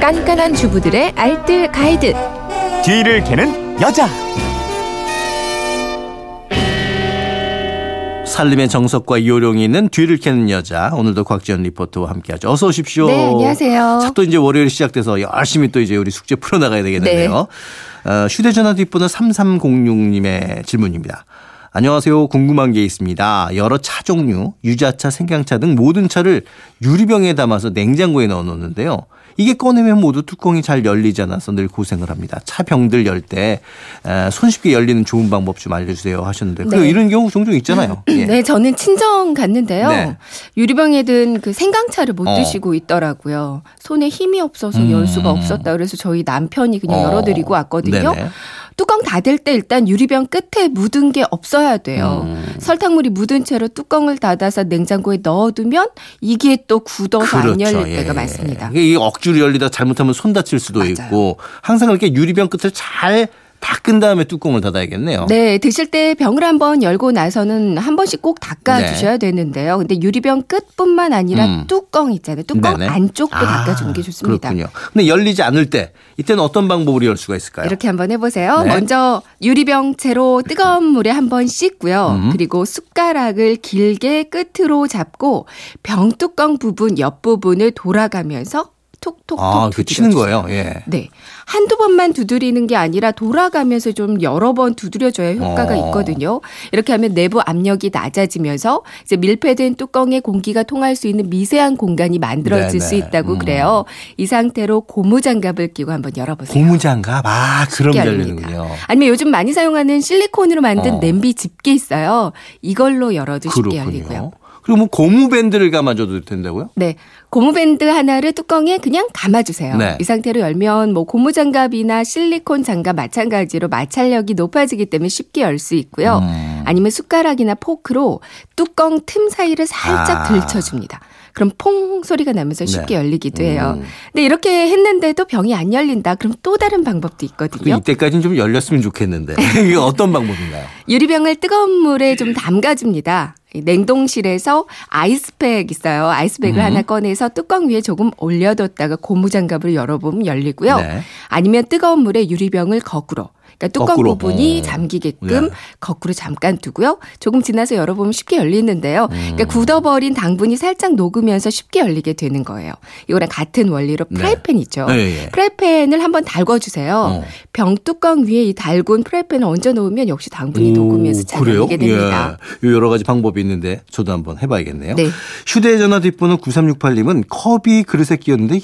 깐깐한 주부들의 알뜰 가이드. 뒤를 캐는 여자. 살림의 정석과 요령이 있는 뒤를 캐는 여자. 오늘도 곽지연 리포터와 함께하죠. 어서 오십시오. 네, 안녕하세요. 자, 또 이제 월요일 시작돼서 열심히 또 이제 우리 숙제 풀어나가야 되겠는데요. 네. 어, 휴대전화 뒷번호 3306님의 질문입니다. 안녕하세요. 궁금한 게 있습니다. 여러 차 종류, 유자차, 생강차 등 모든 차를 유리병에 담아서 냉장고에 넣어 놓는데요. 이게 꺼내면 모두 뚜껑이 잘 열리지 않아서 늘 고생을 합니다. 차 병들 열 때 손쉽게 열리는 좋은 방법 좀 알려주세요 하셨는데 네. 이런 경우 종종 있잖아요. 예. 네, 저는 친정 갔는데요. 네. 유리병에 든 그 생강차를 못 어. 드시고 있더라고요. 손에 힘이 없어서 음. 열 수가 없었다. 그래서 저희 남편이 그냥 어. 열어드리고 왔거든요. 네네. 뚜껑 닫을 때 일단 유리병 끝에 묻은 게 없어야 돼요. 음. 설탕물이 묻은 채로 뚜껑을 닫아서 냉장고에 넣어두면 이게 또 굳어서 그렇죠. 안 열릴 예. 때가 많습니다. 이게 억지로 열리다 잘못하면 손 다칠 수도 맞아요. 있고 항상 이렇게 유리병 끝을 잘 닦은 다음에 뚜껑을 닫아야겠네요. 네, 드실 때 병을 한번 열고 나서는 한 번씩 꼭 닦아 네. 주셔야 되는데요. 근데 유리병 끝뿐만 아니라 음. 뚜껑 있잖아요. 뚜껑 네네. 안쪽도 아, 닦아 주는 게 좋습니다. 그렇군요. 근데 열리지 않을 때 이때는 어떤 방법으로 열 수가 있을까요? 이렇게 한번 해 보세요. 네. 먼저 유리병 채로 뜨거운 물에 한번 씻고요. 음. 그리고 숟가락을 길게 끝으로 잡고 병 뚜껑 부분 옆 부분을 돌아가면서 톡톡톡 아, 그 치는 거예요. 예. 네. 한두 번만 두드리는 게 아니라 돌아가면서 좀 여러 번 두드려줘야 효과가 어. 있거든요. 이렇게 하면 내부 압력이 낮아지면서 이제 밀폐된 뚜껑에 공기가 통할 수 있는 미세한 공간이 만들어질 네네. 수 있다고 음. 그래요. 이 상태로 고무장갑을 끼고 한번 열어보세요. 고무장갑? 아, 그럼 열리는군요. 아니면 요즘 많이 사용하는 실리콘으로 만든 어. 냄비 집게 있어요. 이걸로 열어도 쉽게 그렇군요. 열리고요. 그리고 뭐 고무밴드를 감아줘도 된다고요? 네. 고무밴드 하나를 뚜껑에 그냥 감아주세요. 네. 이 상태로 열면 뭐 고무장갑이나 실리콘 장갑 마찬가지로 마찰력이 높아지기 때문에 쉽게 열 수 있고요. 음. 아니면 숟가락이나 포크로 뚜껑 틈 사이를 살짝 아. 들쳐줍니다. 그럼 퐁 소리가 나면서 쉽게 네. 열리기도 해요. 음. 근데 이렇게 했는데도 병이 안 열린다. 그럼 또 다른 방법도 있거든요. 이때까지는 좀 열렸으면 좋겠는데 이게 어떤 방법인가요? 유리병을 뜨거운 물에 좀 담가줍니다. 냉동실에서 아이스팩 있어요. 아이스팩을 음. 하나 꺼내서 뚜껑 위에 조금 올려뒀다가 고무장갑을 열어보면 열리고요. 네. 아니면 뜨거운 물에 유리병을 거꾸로 그러니까 뚜껑 거꾸로. 부분이 어. 잠기게끔 네. 거꾸로 잠깐 두고요. 조금 지나서 열어보면 쉽게 열리는데요. 음. 그러니까 굳어버린 당분이 살짝 녹으면서 쉽게 열리게 되는 거예요. 이거랑 같은 원리로 네. 프라이팬 네. 있죠. 네, 프라이팬을 한번 달궈주세요. 어. 병 뚜껑 위에 이 달군 프라이팬을 얹어 놓으면 역시 당분이 오, 녹으면서 잘? 열리게 됩니다. 예. 여러 가지 방법이 있는데 저도 한번 해봐야겠네요. 네. 휴대전화 뒷번호 9368님은 컵이 그릇에 끼었는데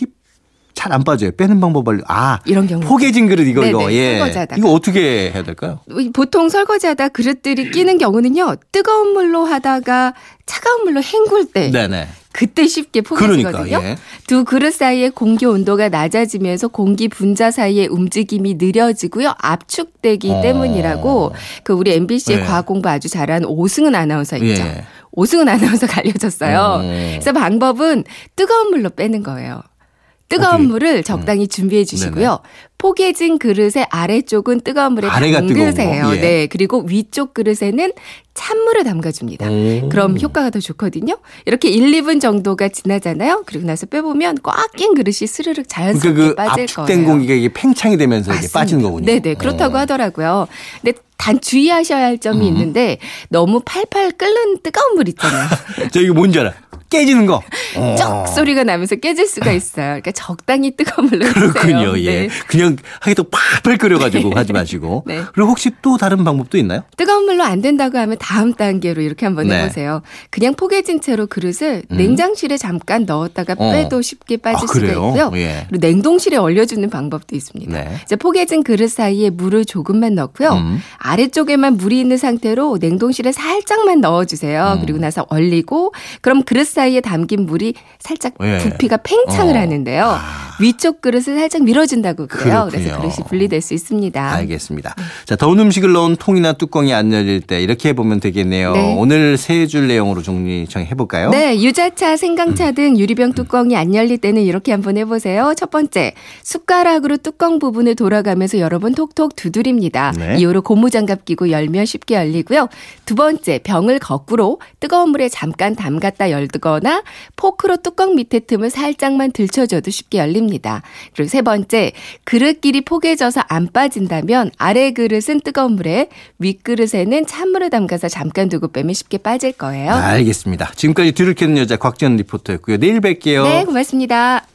잘 안 빠져요. 빼는 방법을 아 이런 경우 포개진 그릇 이거 네네, 이거 예 설거지하다가. 이거 어떻게 해야 될까요? 보통 설거지하다 그릇들이 끼는 경우는요 뜨거운 물로 하다가 차가운 물로 헹굴 때 네네. 그때 쉽게 포개지거든요. 그러니까, 예. 두 그릇 사이에 공기 온도가 낮아지면서 공기 분자 사이의 움직임이 느려지고요. 압축되기 어. 때문이라고 그 우리 MBC의 예. 과학 공부 아주 잘한 오승은 아나운서 있죠. 예. 오승은 아나운서가 알려줬어요. 어. 그래서 방법은 뜨거운 물로 빼는 거예요. 뜨거운 어떻게? 물을 적당히 음. 준비해 주시고요. 네네. 포개진 그릇의 아래쪽은 뜨거운 물에 담그세요. 예. 네. 그리고 위쪽 그릇에는 찬물을 담가줍니다. 오. 그럼 효과가 더 좋거든요. 이렇게 1, 2분 정도가 지나잖아요. 그리고 나서 빼보면 꽉 낀 그릇이 스르륵 자연스럽게 그러니까 그 빠질 압축된 거예요. 공기가 이게 팽창이 되면서 이게 빠진 거군요. 네네. 그렇다고 오. 하더라고요. 근데 단 주의하셔야 할 점이 음. 있는데 너무 팔팔 끓는 뜨거운 물 있잖아요. 저 이거 뭔지 알아? 깨지는 거. 쩍 어. 소리가 나면서 깨질 수가 있어요. 그러니까 적당히 뜨거운 물로 그렇군요. 예. 네. 그냥 하기도 팍팍 끓여가지고 네. 하지 마시고. 네. 그리고 혹시 또 다른 방법도 있나요? 뜨거운 물로 안 된다고 하면 다음 단계로 이렇게 한번 네. 해보세요. 그냥 포개진 채로 그릇을 음. 냉장실에 잠깐 넣었다가 어. 빼도 쉽게 빠질 아, 수가 있고요. 예. 그리고 냉동실에 얼려주는 방법도 있습니다. 네. 이제 포개진 그릇 사이에 물을 조금만 넣고요. 음. 아래쪽에만 물이 있는 상태로 냉동실에 살짝만 넣어주세요. 음. 그리고 나서 얼리고 그럼 그릇 사이에 담긴 물이 살짝 예. 부피가 팽창을 어. 하는데요. 아. 위쪽 그릇을 살짝 밀어준다고 그래요. 그렇군요. 그래서 그릇이 분리될 수 있습니다. 알겠습니다. 자, 더운 음식을 넣은 통이나 뚜껑이 안 열릴 때 이렇게 해보면 되겠네요. 네. 오늘 세 줄 내용으로 정리 정해볼까요? 네. 유자차, 생강차 음. 등 유리병 뚜껑이 안 열릴 때는 이렇게 한번 해보세요. 첫 번째, 숟가락으로 뚜껑 부분을 돌아가면서 여러 번 톡톡 두드립니다. 네. 이후로 고무장갑 끼고 열면 쉽게 열리고요. 두 번째, 병을 거꾸로 뜨거운 물에 잠깐 담갔다 열고 두거나 포크로 뚜껑 밑에 틈을 살짝만 들쳐줘도 쉽게 열립니다. 그리고 세 번째, 그릇끼리 포개져서 안 빠진다면 아래 그릇은 뜨거운 물에 윗그릇에는 찬물을 담가서 잠깐 두고 빼면 쉽게 빠질 거예요. 알겠습니다. 지금까지 뒤를 캐는 여자 곽지연 리포터였고요. 내일 뵐게요. 네, 고맙습니다.